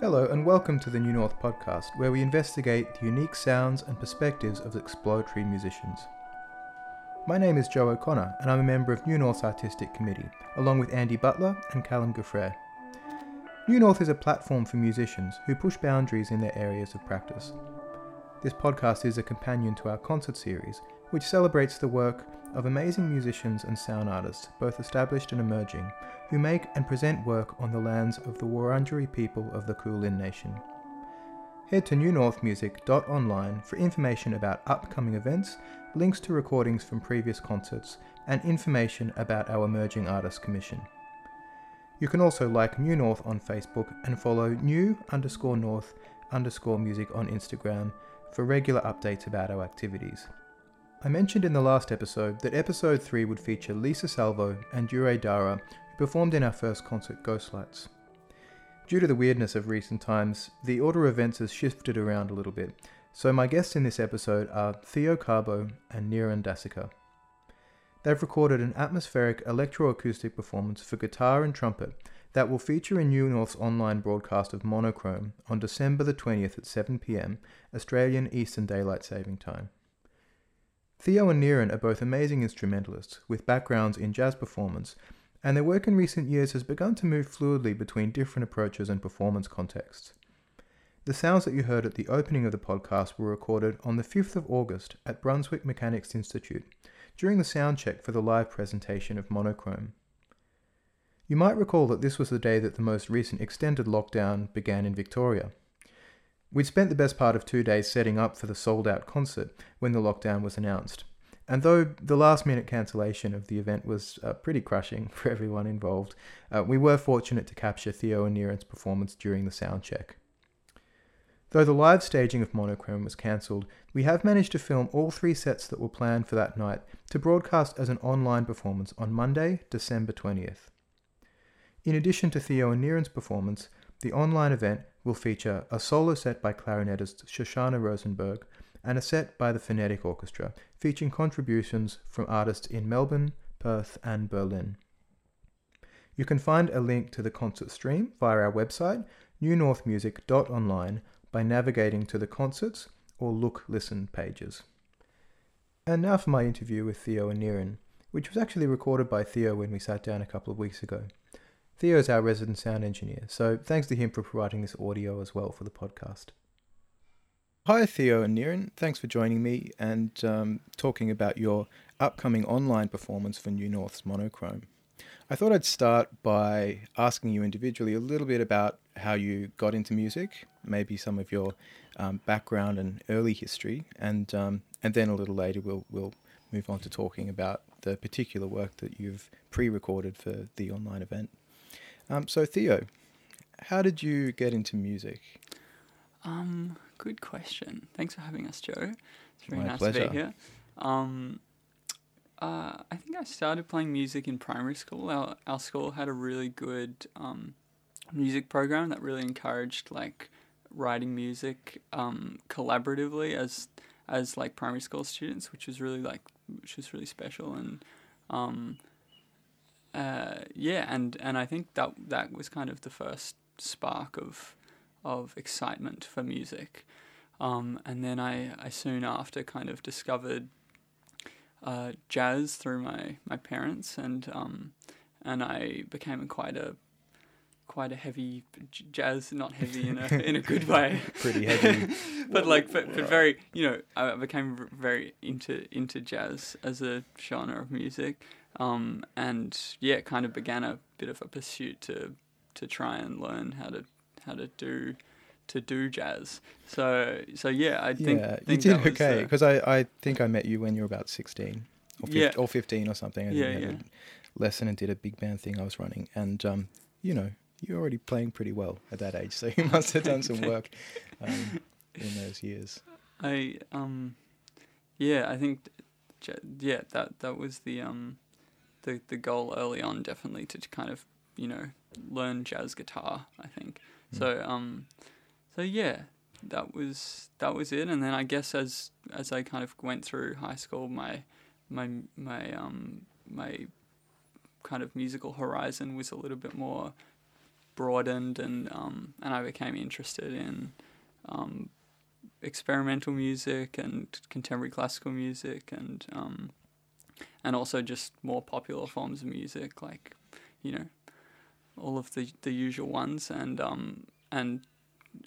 Hello, and welcome to the New North podcast, where we investigate the unique sounds and perspectives of exploratory musicians. My name is Joe O'Connor, and I'm a member of New North's Artistic Committee, along with Andy Butler and Callum Gaffrey. New North is a platform for musicians who push boundaries in their areas of practice. This podcast is a companion to our concert series, which celebrates the work of amazing musicians and sound artists, both established and emerging, who make and present work on the lands of the Wurundjeri people of the Kulin Nation. Head to newnorthmusic.online for information about upcoming events, links to recordings from previous concerts, and information about our Emerging Artists Commission. You can also like New North on Facebook and follow new underscore north underscore music on Instagram for regular updates about our activities. I mentioned in the last episode that episode 3 would feature Lisa Salvo and Dure Dara, who performed in our first concert, Ghostlights. Due to the weirdness of recent times, the order of events has shifted around a little bit, so my guests in this episode are Theo Carbo and Niran Dasika. They've recorded an atmospheric electroacoustic performance for guitar and trumpet that will feature in New North's online broadcast of Monochrome on December the 20th at 7pm, Australian Eastern Daylight Saving Time. Theo and Niran are both amazing instrumentalists with backgrounds in jazz performance, and their work in recent years has begun to move fluidly between different approaches and performance contexts. The sounds that you heard at the opening of the podcast were recorded on the 5th of August at Brunswick Mechanics Institute during the sound check for the live presentation of Monochrome. You might recall that this was the day that the most recent extended lockdown began in Victoria. We'd spent the best part of two days setting up for the sold out concert when the lockdown was announced. And though the last minute cancellation of the event was uh, pretty crushing for everyone involved, uh, we were fortunate to capture Theo and Niran's performance during the sound check. Though the live staging of Monochrome was cancelled, we have managed to film all three sets that were planned for that night to broadcast as an online performance on Monday, December 20th. In addition to Theo and Niran's performance, the online event will feature a solo set by clarinetist Shoshana Rosenberg and a set by the Phonetic Orchestra, featuring contributions from artists in Melbourne, Perth, and Berlin. You can find a link to the concert stream via our website, newnorthmusic.online, by navigating to the concerts or look listen pages. And now for my interview with Theo and Niran, which was actually recorded by Theo when we sat down a couple of weeks ago. Theo is our resident sound engineer, so thanks to him for providing this audio as well for the podcast. Hi, Theo and Niran. Thanks for joining me and um, talking about your upcoming online performance for New North's Monochrome. I thought I'd start by asking you individually a little bit about how you got into music, maybe some of your um, background and early history, and um, and then a little later we'll we'll move on to talking about the particular work that you've pre-recorded for the online event. Um, so Theo, how did you get into music? Um, good question. Thanks for having us, Joe. It's very My nice pleasure. to be here. Um, uh, I think I started playing music in primary school. Our our school had a really good um, music program that really encouraged like writing music um, collaboratively as as like primary school students, which was really like which was really special and um, uh, yeah, and and I think that that was kind of the first spark of of excitement for music. Um, and then I, I soon after kind of discovered uh, jazz through my, my parents and um, and I became quite a quite a heavy j- jazz not heavy in a in a good way Pretty heavy. but like but, but very you know I became very into into jazz as a genre of music um, and yeah it kind of began a bit of a pursuit to to try and learn how to how to do to do jazz so so yeah I think, yeah, you did okay because I, I think I met you when you were about sixteen or, 15, Yeah. or fifteen or something. and Yeah, you had yeah. a lesson and did a big band thing I was running, and um, you know you're already playing pretty well at that age, so you must have done some work um, in those years. I um, yeah, I think, yeah, that that was the um, the the goal early on, definitely to kind of you know learn jazz guitar. I think Mm. so. Um, so yeah, that was that was it. And then I guess as as I kind of went through high school, my my my um my kind of musical horizon was a little bit more broadened and um, and I became interested in um, experimental music and contemporary classical music and um, and also just more popular forms of music like you know all of the the usual ones and um and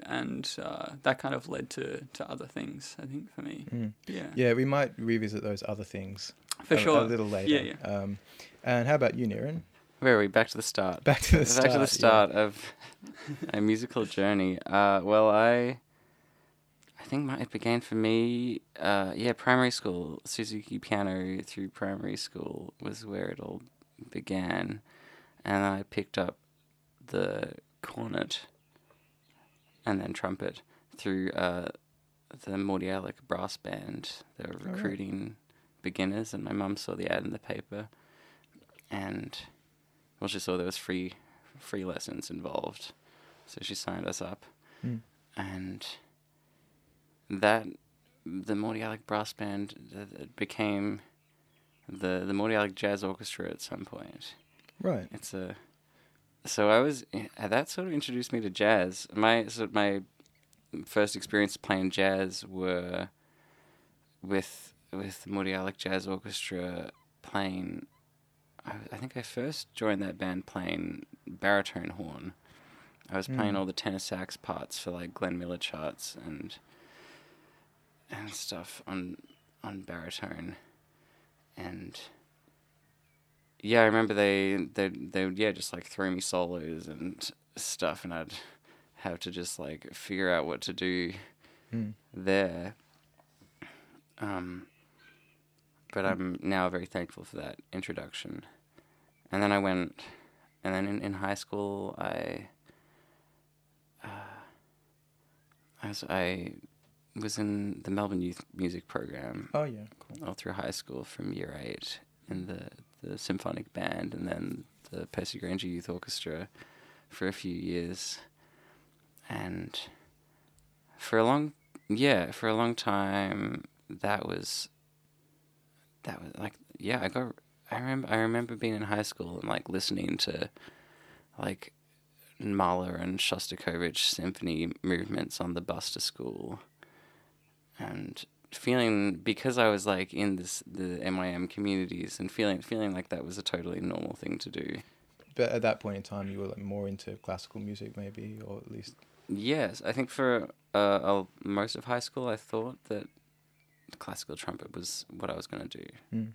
and uh, that kind of led to to other things I think for me Mm. yeah Yeah, we might revisit those other things for a, sure a little later. yeah yeah Um, and how about you, Niran? Where are we? Back to the start. Back to the Back start. to the yeah. of a musical journey. Uh, well, I, I think my, it began for me. Uh, yeah, primary school. Suzuki piano through primary school was where it all began, and I picked up the cornet and then trumpet through uh, the Mordialloc brass band. They were right. recruiting beginners, and my mum saw the ad in the paper, and well, she saw there was free free lessons involved, so she signed us up, Mm. and that the Mordialloc brass band uh, became the the Morty Alec Jazz Orchestra at some point. Right. It's a so I was uh, that sort of introduced me to jazz. My my first experience playing jazz were with with Alec Jazz Orchestra playing. I, I think I first joined that band playing baritone horn. I was playing Mm. all the tenor sax parts for like Glenn Miller charts and and stuff on on baritone, and yeah, I remember they they they would yeah just like throw me solos and stuff, and I'd have to just like figure out what to do Mm. there. Um, but I'm now very thankful for that introduction. And then I went, and then in, in high school I, uh, I was I was in the Melbourne Youth Music Program Oh yeah. Cool. all through high school from year eight in the, the symphonic band and then the Percy Grainger Youth Orchestra for a few years. And for a long, yeah, for a long time, that was, that was like, yeah, I got, I remember, I remember being in high school and like listening to like Mahler and Shostakovich symphony movements on the bus to school. And feeling because I was like in this the MYM communities and feeling feeling like that was a totally normal thing to do. But at that point in time, you were like more into classical music, maybe, or at least. Yes, I think for uh, uh, most of high school, I thought that classical trumpet was what I was going to do. Mm.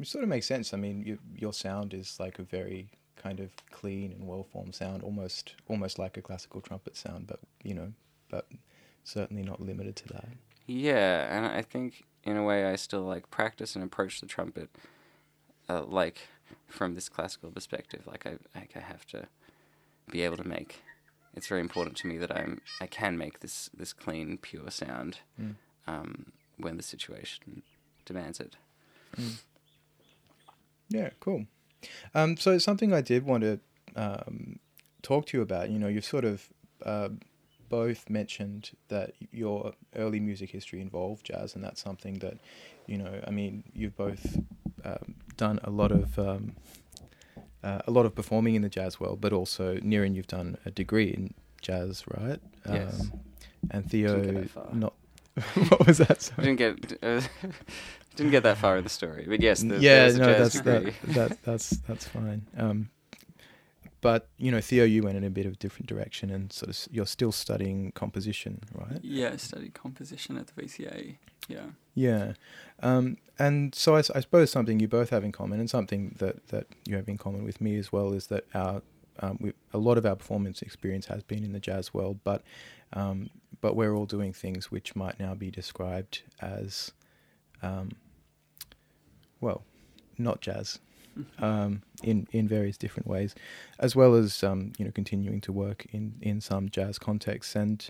It sort of makes sense. I mean, you, your sound is like a very kind of clean and well-formed sound, almost almost like a classical trumpet sound, but you know, but certainly not limited to that. Yeah, and I think in a way I still like practice and approach the trumpet uh, like from this classical perspective. Like I, like I have to be able to make. It's very important to me that I'm I can make this this clean, pure sound Mm. um, when the situation demands it. Mm. Yeah, cool. Um, so something I did want to um, talk to you about. You know, you've sort of uh, both mentioned that your early music history involved jazz, and that's something that, you know, I mean, you've both um, done a lot of um, uh, a lot of performing in the jazz world, but also Niran, you've done a degree in jazz, right? Yes. Um, and Theo, get not. what was that? Sorry. Didn't get uh, didn't get that far in the story, but yes, the, yeah, there's a no, jazz that's degree. that, that that's that's fine. But you know, Theo, you went in a bit of a different direction, and sort of you're still studying composition, right? Yeah, I studied composition at the VCA. Yeah. Yeah, um, and so I suppose something you both have in common, and something that that you have in common with me as well, is that our um, we, a lot of our performance experience has been in the jazz world, but um, but we're all doing things which might now be described as, um, well, not jazz, um, in in various different ways, as well as um, you know continuing to work in in some jazz contexts. And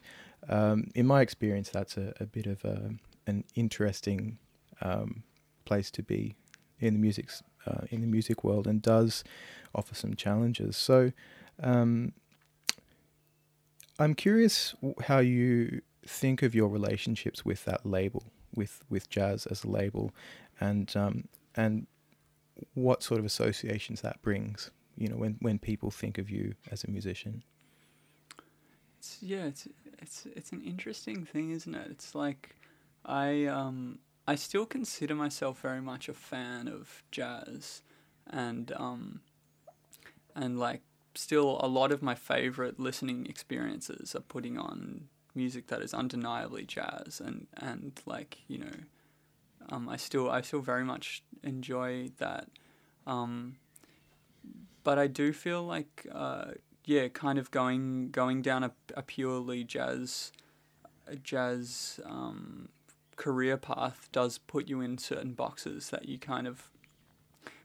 um, in my experience, that's a, a bit of a, an interesting um, place to be in the music uh, in the music world, and does offer some challenges. So. Um, I'm curious how you think of your relationships with that label, with with jazz as a label, and um, and what sort of associations that brings you know when when people think of you as a musician? It's, yeah, it's it's it's an interesting thing, isn't it? It's like I um I still consider myself very much a fan of jazz, and um and like still a lot of my favorite listening experiences are putting on music that is undeniably jazz and and like you know um, I still I still very much enjoy that. Um, but I do feel like uh, yeah kind of going going down a, a purely jazz a jazz um, career path does put you in certain boxes that you kind of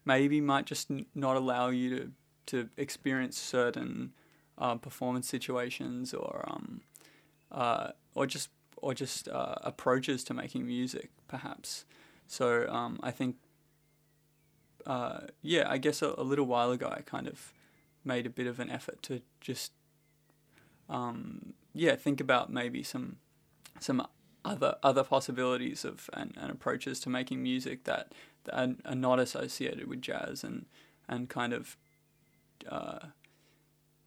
maybe might just n- not allow you to to experience certain uh, performance situations or um, uh, or just or just uh, approaches to making music, perhaps. So um, I think, uh, yeah, I guess a, a, little while ago I kind of made a bit of an effort to just, um, yeah, think about maybe some some other other possibilities of and, and approaches to making music that, that are, not associated with jazz and and kind of uh,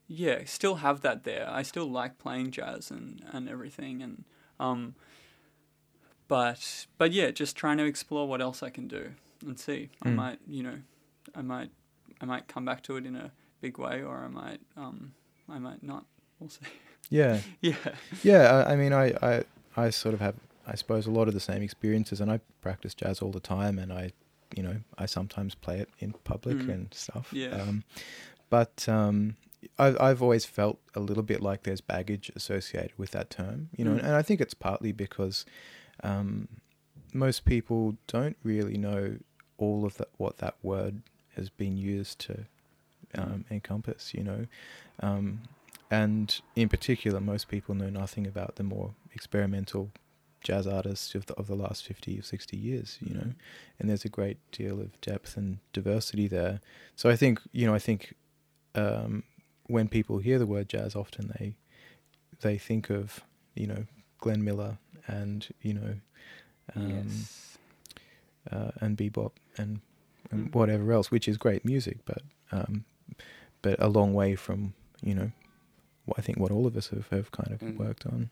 yeah, still have that there. I still like playing jazz and, and everything, and um, but but yeah, just trying to explore what else I can do and see. I hmm. might you know, I might I might come back to it in a big way, or I might um, I might not. We'll see. Yeah. yeah. Yeah. I mean, I, I I sort of have I suppose a lot of the same experiences, and I practice jazz all the time, and I you know I sometimes play it in public mm. and stuff. Yeah. Um, but um, I've I've always felt a little bit like there's baggage associated with that term, you know, mm. and I think it's partly because um, most people don't really know all of that what that word has been used to um, encompass, you know, um, and in particular, most people know nothing about the more experimental jazz artists of the, of the last 50 or 60 years, you know, mm. and there's a great deal of depth and diversity there. So I think, you know, I think um, when people hear the word jazz, often they they think of you know Glenn Miller and you know um, yes. uh, and bebop and, and mm. whatever else, which is great music, but um, but a long way from you know what I think what all of us have, have kind of mm. worked on.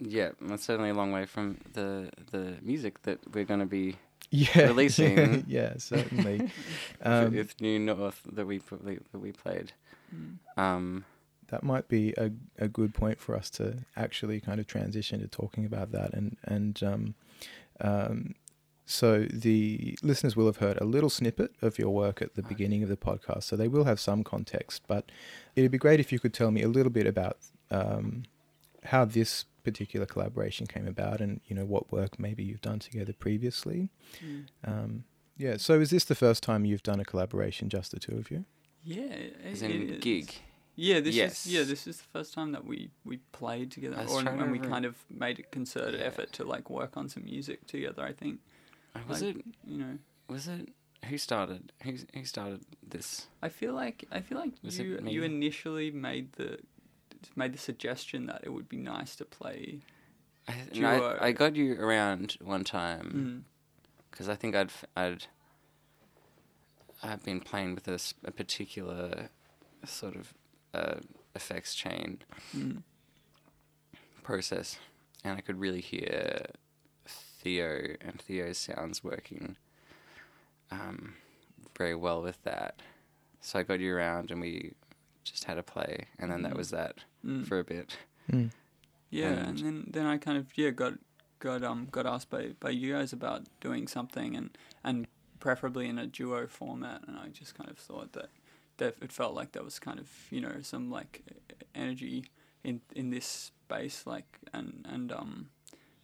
Yeah, that's certainly a long way from the the music that we're going to be yeah. releasing. yeah, certainly. um, with New North that we that we played. Mm. Um, that might be a, a good point for us to actually kind of transition to talking about that and and um, um, so the listeners will have heard a little snippet of your work at the beginning of the podcast, so they will have some context. But it'd be great if you could tell me a little bit about um, how this particular collaboration came about, and you know what work maybe you've done together previously. Mm. Um, yeah. So is this the first time you've done a collaboration, just the two of you? Yeah, it, as in gig. Yeah, this yes. is yeah, this is the first time that we, we played together, or and we kind of made a concerted yeah. effort to like work on some music together. I think. Was like, it you know? Was it who started? Who who started this? I feel like I feel like was you you initially made the made the suggestion that it would be nice to play. I, I, I, got you around one time because mm. I think I'd I'd I've been playing with a, a particular sort of uh, effects chain mm. process, and I could really hear Theo and Theo's sounds working um, very well with that. So I got you around, and we just had a play, and then mm. that was that mm. for a bit. Mm. Yeah, and, and then then I kind of yeah got got um got asked by, by you guys about doing something and and preferably in a duo format. And I just kind of thought that that it felt like there was kind of you know some like energy in in this space, like and and um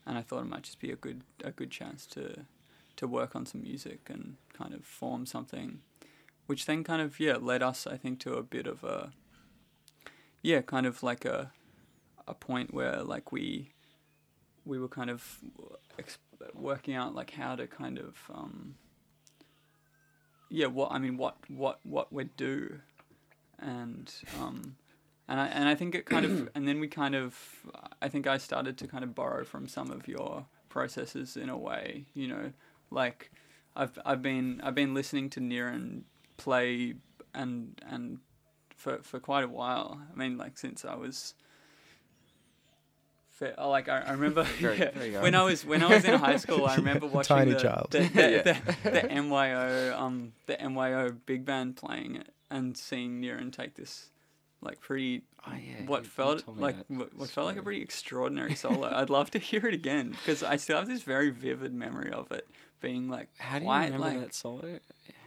and I thought it might just be a good a good chance to to work on some music and kind of form something, which then kind of yeah led us I think to a bit of a yeah kind of like a a point where like we we were kind of working out like how to kind of um, yeah, what I mean, what what what we do, and um, and I and I think it kind of and then we kind of I think I started to kind of borrow from some of your processes in a way, you know, like I've I've been I've been listening to Niran play and and for for quite a while. I mean, like since I was. Oh, Like I, I remember Very- yeah, very when I was when I was in high school, I remember watching Tiny the, child. the, the, the, the MYO um the MYO big band playing it and seeing Niran take this like pretty Oh, yeah, what you- felt like what, what felt like a pretty extraordinary solo. I'd love to hear it again because I still have this very vivid memory of it being like How do you remember like, that solo?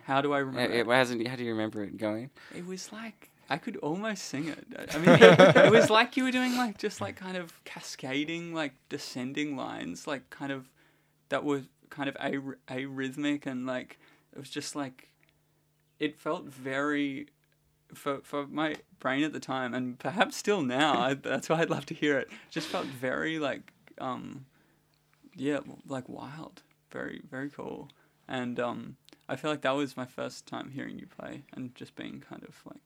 How do I remember? it, it? hasn't, how do you remember it going? It was like I could almost sing it. I- mean, it, it was like you were doing like just like kind of cascading, like descending lines, like kind of that were kind of a arrhythmic and like it was just like it felt very for for my brain at the time and perhaps still now. I, that's why I'd love to hear it. Just felt very like um yeah like wild, very very cool, and um I feel like that was my first time hearing you play and just being kind of like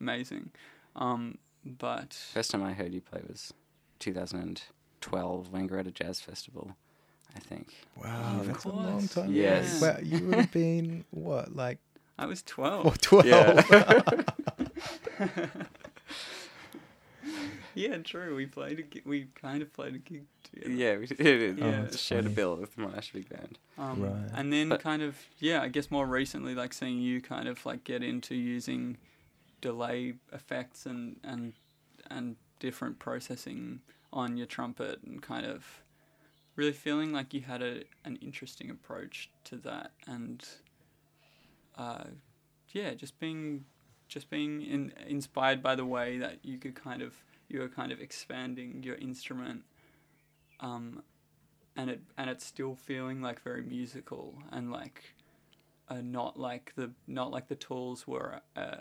amazing. Um, but First time I heard you play was 2012 when Wangaratta Jazz Festival, I think. Wow, Of that's a long time. yes. Well, you would have been what, like I was 12. oh, 12? Yeah. yeah, true. We played a gi- we kind of played a gig together. Yeah, we did. Yeah, um, that's shared a bill with Monash Big Band. Um, Right. And then But- kind of yeah, I guess more recently, like seeing you kind of like get into using delay effects and and and different processing on your trumpet and kind of really feeling like you had a an interesting approach to that and uh, yeah, just being just being in, inspired by the way that you could kind of you were kind of expanding your instrument um, and it and it's still feeling like very musical and like uh, not like the not like the tools were a,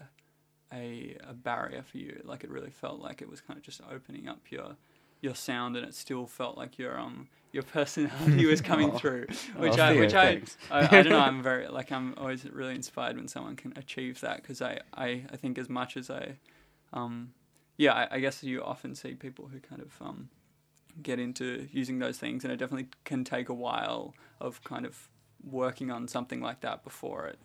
a a barrier for you like it really felt like it was kind of just opening up your your sound and it still felt like your um your personality was coming Oh. through which Oh, I yeah, which I. I I don't know I'm very like I'm always really inspired when someone can achieve that because I, I I think as much as I um yeah I, I guess you often see people who kind of um get into using those things and it definitely can take a while of kind of working on something like that before it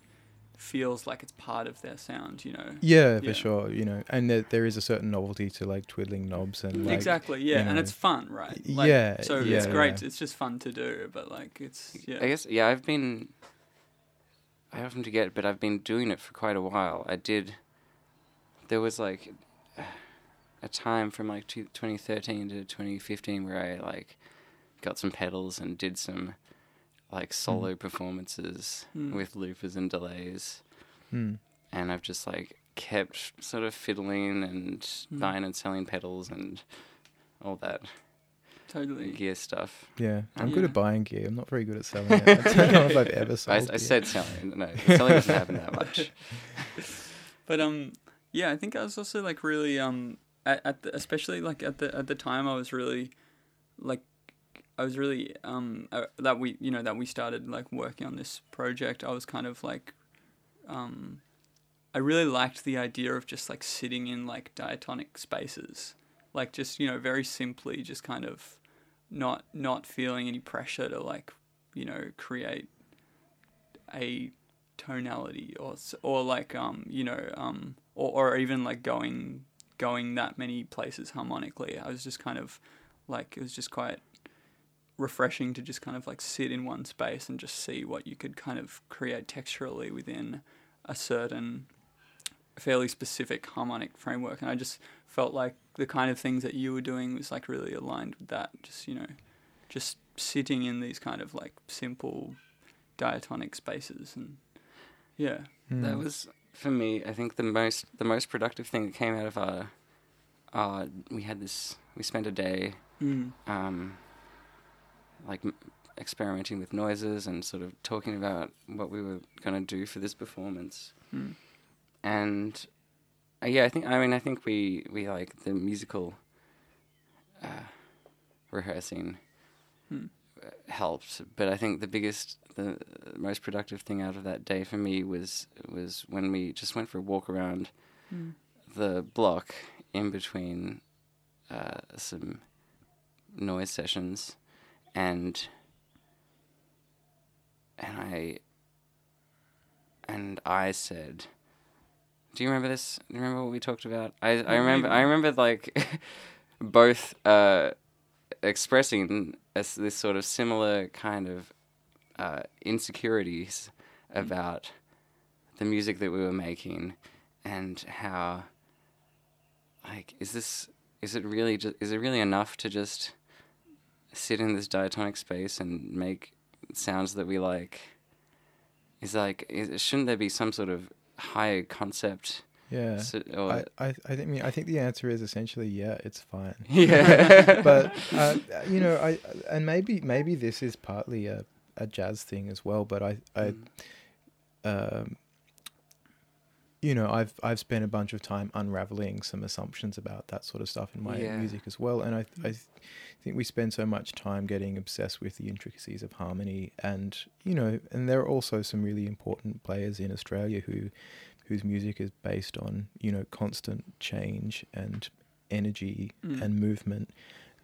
feels like it's part of their sound you know Yeah, for Yeah. sure. You know, and there, there is a certain novelty to like twiddling knobs and like, exactly yeah you and it's fun right yeah, so yeah, it's great yeah. it's just fun to do but like it's yeah I guess yeah, I've been I often forget, but I've been doing it for quite a while. I did there was like a time from like 2013 to 2015 where I like got some pedals and did some like solo performances Mm. with loopers and delays Hmm. and I've just like kept sort of fiddling and Mm. buying and selling pedals and all that totally gear stuff. Yeah, I'm good at buying gear. I'm not very good at selling it. I don't know if I've ever I, sold. I gear. said selling. No, selling doesn't happen that much. But um, yeah, I think I was also like really um at, at the, especially like at the at the time I was really like I was really um uh, that we you know that we started like working on this project. I was kind of like um I really liked the idea of just like sitting in like diatonic spaces, like just you know very simply just kind of not not feeling any pressure to like you know create a tonality or or like um you know um or or even like going going that many places harmonically. I was just kind of like it was just quite refreshing to just kind of like sit in one space and just see what you could kind of create texturally within a certain fairly specific harmonic framework and I just felt like the kind of things that you were doing was like really aligned with that just you know just sitting in these kind of like simple diatonic spaces and yeah Hmm. That was for me. I think the most the most productive thing that came out of our. Uh, we had this. We spent a day, mm. um, like experimenting with noises and sort of talking about what we were going to do for this performance. Mm. And uh, yeah, I think. I mean, I think we we like the musical uh, rehearsing uh, helped, but I think the biggest, the most productive thing out of that day for me was was when we just went for a walk around Mm. the block in between uh, some noise sessions, and and I and I said, Do you remember this? Do you remember what we talked about? I I remember? I remember like both uh, expressing as this sort of similar kind of uh, insecurities about the music that we were making and how like is this is it really just is it really enough to just sit in this diatonic space and make sounds that we like is like is, shouldn't there be some sort of higher concept Yeah. so, or, I, I, I think, I mean, I think the answer is essentially yeah, it's fine. yeah but uh, you know, I and maybe maybe this is partly a, a jazz thing as well. But I, I, um, you know, I've I've spent a bunch of time unraveling some assumptions about that sort of stuff in my Yeah. music as well. And I I think we spend so much time getting obsessed with the intricacies of harmony, and you know, and there are also some really important players in Australia who whose music is based on you know constant change and energy Mm. and movement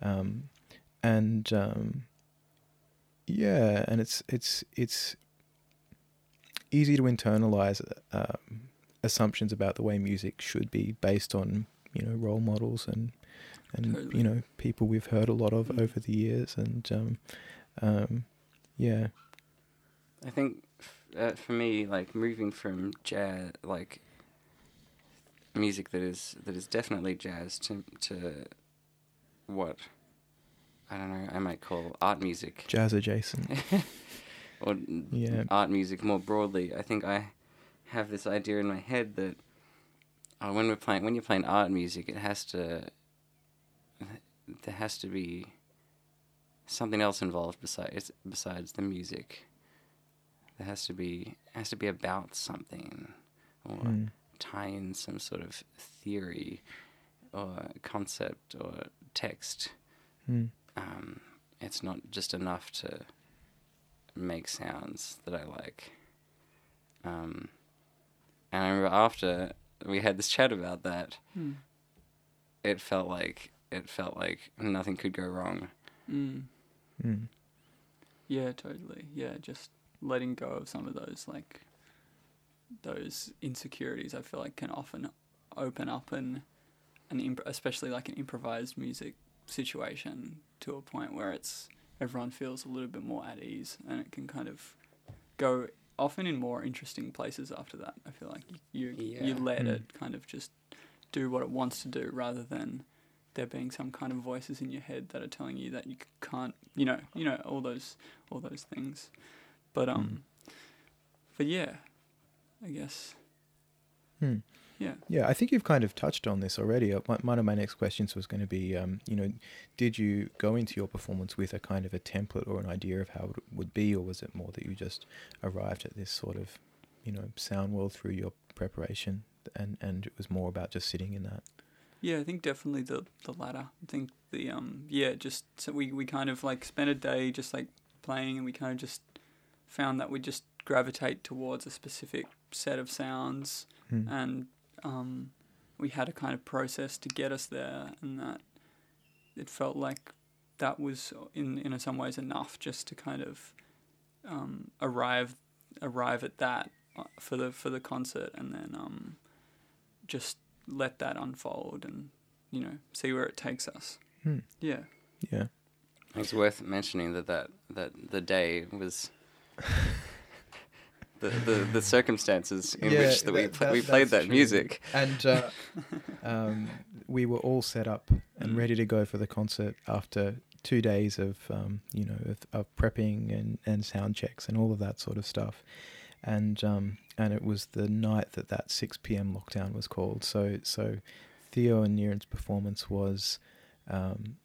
um, and um, yeah and it's it's it's easy to internalize um, assumptions about the way music should be based on you know role models and and Totally. you know people we've heard a lot of Mm. over the years and um, um, yeah I think f- uh, for me, like moving from jazz, like music that is that is definitely jazz to to what I don't know I might call art music jazz adjacent or Yeah. art music more broadly. I think I have this idea in my head that uh, when we're playing when you're playing art music, it has to there has to be something else involved besides besides the music. There has to be has to be about something, or Mm. tie in some sort of theory, or concept, or text. Mm. Um, it's not just enough to make sounds that I like. Um, and I remember after we had this chat about that, Mm. it felt like it felt like nothing could go wrong. Mm. Mm. Yeah, totally. Yeah, just letting go of some of those like those insecurities. I feel like can often open up an an imp- especially like an improvised music situation to a point where it's everyone feels a little bit more at ease and it can kind of go often in more interesting places after that. I feel like you you, you let Mm. it kind of just do what it wants to do rather than there being some kind of voices in your head that are telling you that you can't you know you know all those all those things but um but yeah i guess Hmm. Yeah Yeah, I think you've kind of touched on this already. Uh, One one of my next questions was going to be, um, you know, did you go into your performance with a kind of a template or an idea of how it would be, or was it more that you just arrived at this sort of, you know, sound world through your preparation, and and it was more about just sitting in that? yeah i think definitely the the latter i think the um yeah just so we we kind of like spent a day just like playing and we kind of just found that we just gravitate towards a specific set of sounds Hmm. and um, we had a kind of process to get us there, and that it felt like that was in in some ways enough just to kind of um, arrive arrive at that uh, for the for the concert, and then um, just let that unfold, and you know see where it takes us. Hmm. Yeah, Yeah. It's worth mentioning that that, that the day was the, the, the circumstances in Yeah, which that we pl- that- we played that true. music. And uh, um, we were all set up and Mm. ready to go for the concert after two days of, um, you know, of, of prepping and, and sound checks and all of that sort of stuff. And um, and it was the night that that 6 p.m. lockdown was called. So so Theo and Niran's performance was um,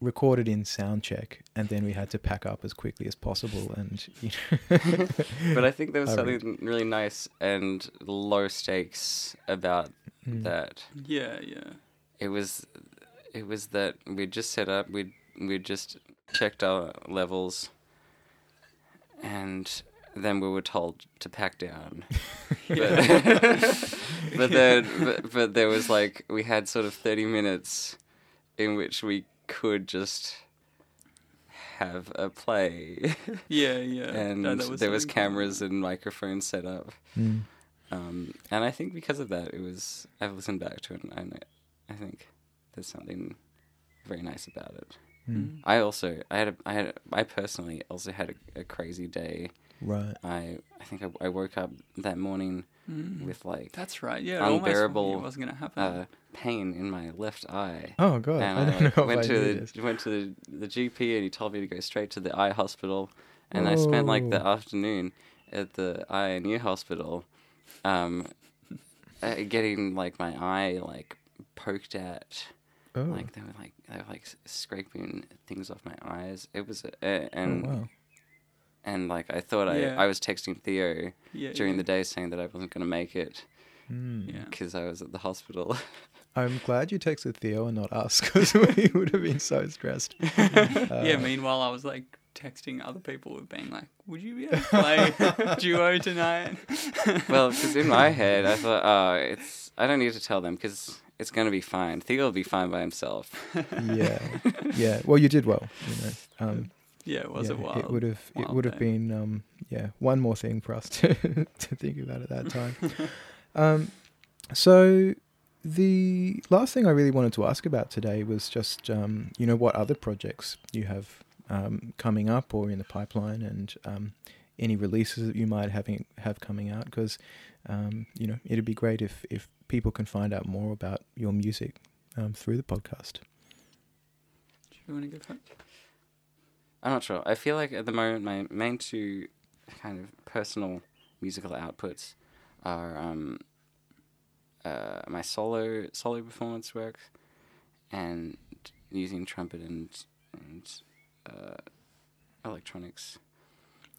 recorded in sound check, and then we had to pack up as quickly as possible. And you know, But I think there was I re- something really nice and low stakes about Mm. that. yeah, yeah. It was it was that we'd just set up, we'd we'd just checked our levels and then we were told to pack down. But, but then but, but there was like we had sort of 30 minutes in which we could just have a play Yeah, yeah. and No, that there was something cool. cameras and microphones set up Mm. Um, and I think because of that, it was. I've listened back to it, and I, I think there's something very nice about it. Mm. I also, I had, a, I had, a, I personally also had a, a crazy day. Right. I, I think I, I woke up that morning Mm. with like That's right. Yeah, it almost unbearable, it wasn't gonna happen. uh, pain in my left eye. Oh god, and I don't know if went I to knew the this. went to the, the GP and he told me to go straight to the eye hospital, and I spent like the afternoon at the eye and ear hospital, um, uh, getting like my eye like poked at, Oh, like they were like they were like scraping things off my eyes. It was uh, and oh wow. And like I thought Yeah. I I was texting Theo yeah, during yeah. the day saying that I wasn't going to make it Mm. Because I was at the hospital. I'm glad you texted Theo and not us because we would have been so stressed. yeah. Uh, Meanwhile, I was like texting other people with being like, "Would you be able to play duo tonight?" well, because in my head I thought, oh, it's I don't need to tell them because it's going to be fine. Theo will be fine by himself. yeah, yeah. Well, you did well. You know, um, yeah, it was yeah, a wild. It would have. It would have been. Um, yeah, one more thing for us to to think about at that time. um, so the last thing I really wanted to ask about today was just um, you know what other projects you have um, coming up or in the pipeline, and um, any releases that you might having have coming out because um, you know it'd be great if if people can find out more about your music um, through the podcast. Do you want to go first? I'm not sure. I feel like at the moment my main two kind of personal musical outputs are um, uh, my solo solo performance work and using trumpet and and uh, electronics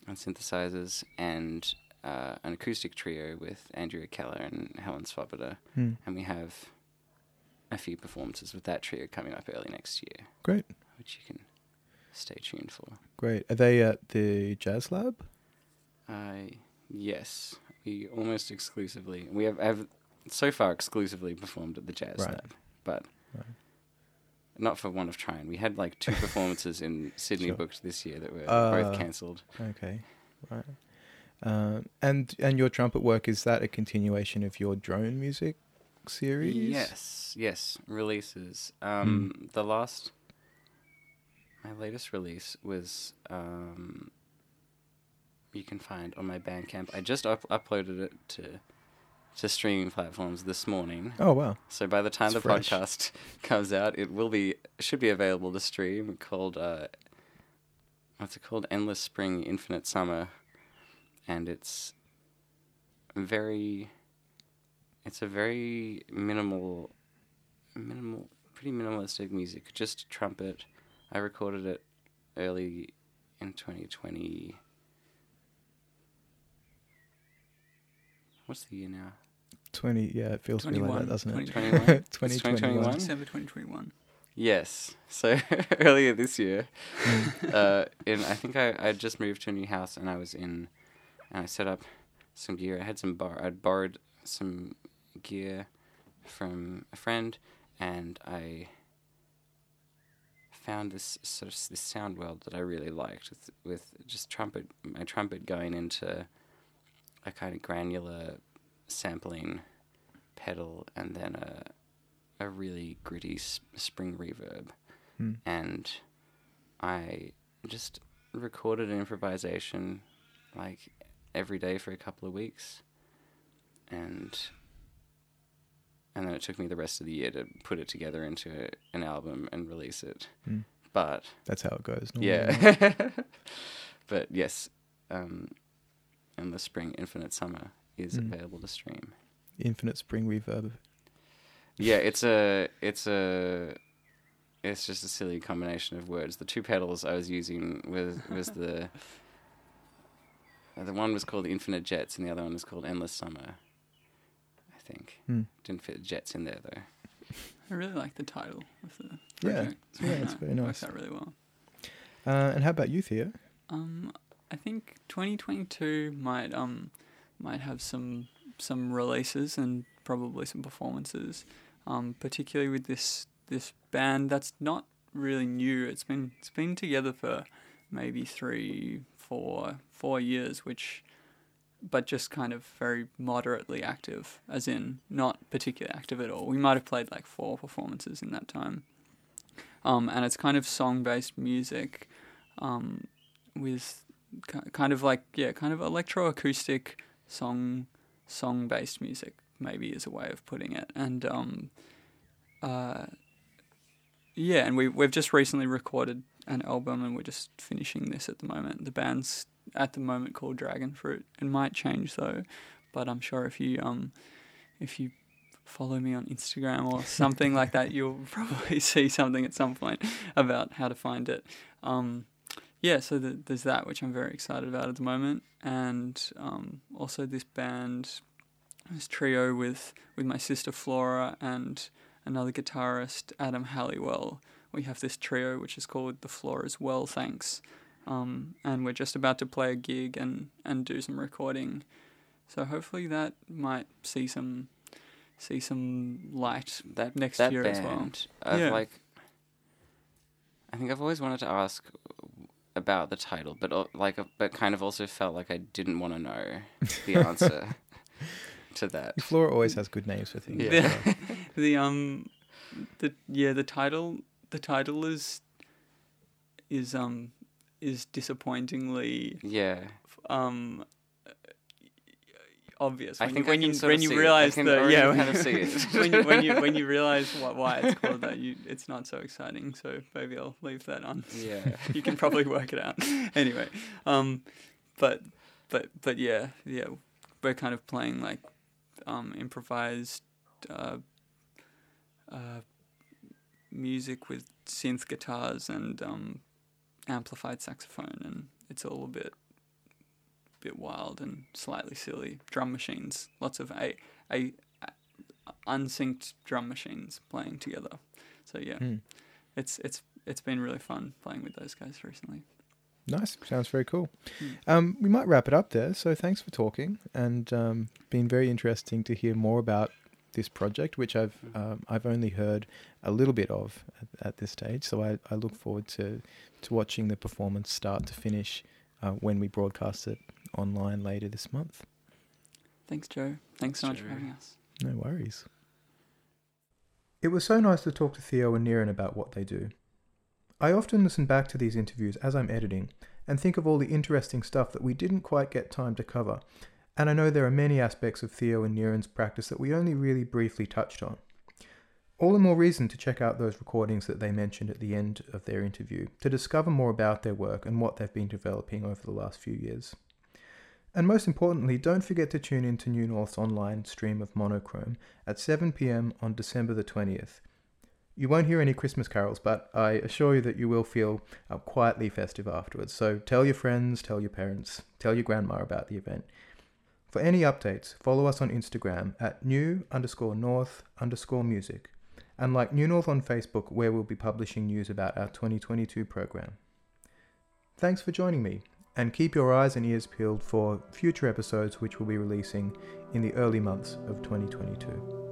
and synthesizers and uh, an acoustic trio with Andrea Keller and Helen Svoboda, Hmm. and we have a few performances with that trio coming up early next year, Great, which you can stay tuned for. great. Are they at the Jazz Lab? Uh, yes, we almost exclusively we have, have so far exclusively performed at the Jazz Right. Lab, but Right. not for want of trying. We had like two performances in Sydney Sure. booked this year that were Uh, both cancelled. Okay, right. Um, and and your trumpet work is that a continuation of your drone music series? Yes, yes, releases. Um, The last, my latest release was um, you can find on my Bandcamp. I just up- uploaded it to to streaming platforms this morning. Oh wow. So by the time It's the fresh. podcast comes out, it will be should be available to stream. Called uh, what's it called? Endless Spring, Infinite Summer, and it's very. It's a very minimal, minimal, pretty minimalistic music. Just trumpet. I recorded it early in 2020. What's the year now? Twenty. Yeah, it feels really like that, doesn't it? 2021. 2021? December 2021. Yes. So earlier this year, uh, in I think I I just moved to a new house and I was in, and I set up some gear. I had some bar. I'd borrowed some gear from a friend, and I found this sort of this sound world that I really liked with with just trumpet my trumpet going into a kind of granular sampling pedal and then a a really gritty s- spring reverb Hmm. and I just recorded an improvisation like every day for a couple of weeks and and then it took me the rest of the year to put it together into a, an album and release it Hmm. but That's how it goes. normally. yeah but yes um in the spring infinite summer is Hmm. available to stream Infinite Spring Reverb. yeah it's a it's a it's just a silly combination of words. The two pedals I was using was was the the one was called Infinite Jets and the other one was called Endless Summer. I think Hmm. didn't fit Jets in there though. I really like the title of the Yeah, project. yeah, it's very Works nice. out really well. Uh, and how about you, Theo? Um, I think 2022 might um might have some some releases and probably some performances. Um, particularly with this this band that's not really new. It's been it's been together for maybe three, four, four years, which but just kind of very moderately active, as in not particularly active at all. We might have played like four performances in that time. Um, and it's kind of song based music um, with kind of like, yeah, kind of electroacoustic song song based music, maybe is a way of putting it. And um, uh, yeah, and we, we've just recently recorded an album and we're just finishing this at the moment. The band's at the moment called Dragon Fruit. It might change though, but I'm sure if you um if you follow me on Instagram or something like that, you'll probably see something at some point about how to find it. Um, yeah, so the, there's that which I'm very excited about at the moment, and um, also this band, this trio with with my sister Flora and another guitarist Adam Halliwell. We have this trio which is called the Flora's Well Thanks, um, and we're just about to play a gig and and do some recording. So hopefully that might see some see some light That next that year band, as well. I've Yeah. like, I think I've always wanted to ask about the title, but uh, like, uh, but kind of also felt like I didn't want to know the answer to that. Flora always has good names for things. Yeah. so- the um the yeah the title the title is is um is disappointingly Yeah, um obvious I when think you, when you when you see it. I realize already yeah kind of see it. when you when you when you realize what why it's called that you it's not so exciting so maybe I'll leave that on yeah. you can probably work it out anyway um but but but yeah yeah we're kind of playing like um improvised uh uh music with synth guitars and um amplified saxophone and it's all a bit bit wild and slightly silly drum machines lots of a a, a unsynced drum machines playing together so yeah Hmm. it's it's it's been really fun playing with those guys recently. Nice. Sounds very cool. Hmm. Um, we might wrap it up there. So thanks for talking and um, been very interesting to hear more about this project, which I've um, I've only heard a little bit of at, at this stage. So I, I look forward to to watching the performance start to finish uh, when we broadcast it online later this month. Thanks, Joe. Thanks so much for having us. No worries. It was so nice to talk to Theo and Niran about what they do. I often listen back to these interviews as I'm editing and think of all the interesting stuff that we didn't quite get time to cover, and I know there are many aspects of Theo and Niran's practice that we only really briefly touched on. All the more reason to check out those recordings that they mentioned at the end of their interview to discover more about their work and what they've been developing over the last few years. And most importantly, don't forget to tune in to New North's online stream of Monochrome at 7pm on December the 20th. You won't hear any Christmas carols, but I assure you that you will feel uh, quietly festive afterwards. So tell your friends, tell your parents, tell your grandma about the event. For any updates, follow us on Instagram at new underscore north underscore music, and like New North on Facebook, where we'll be publishing news about our 2022 program. Thanks for joining me, and keep your eyes and ears peeled for future episodes which we'll be releasing in the early months of 2022.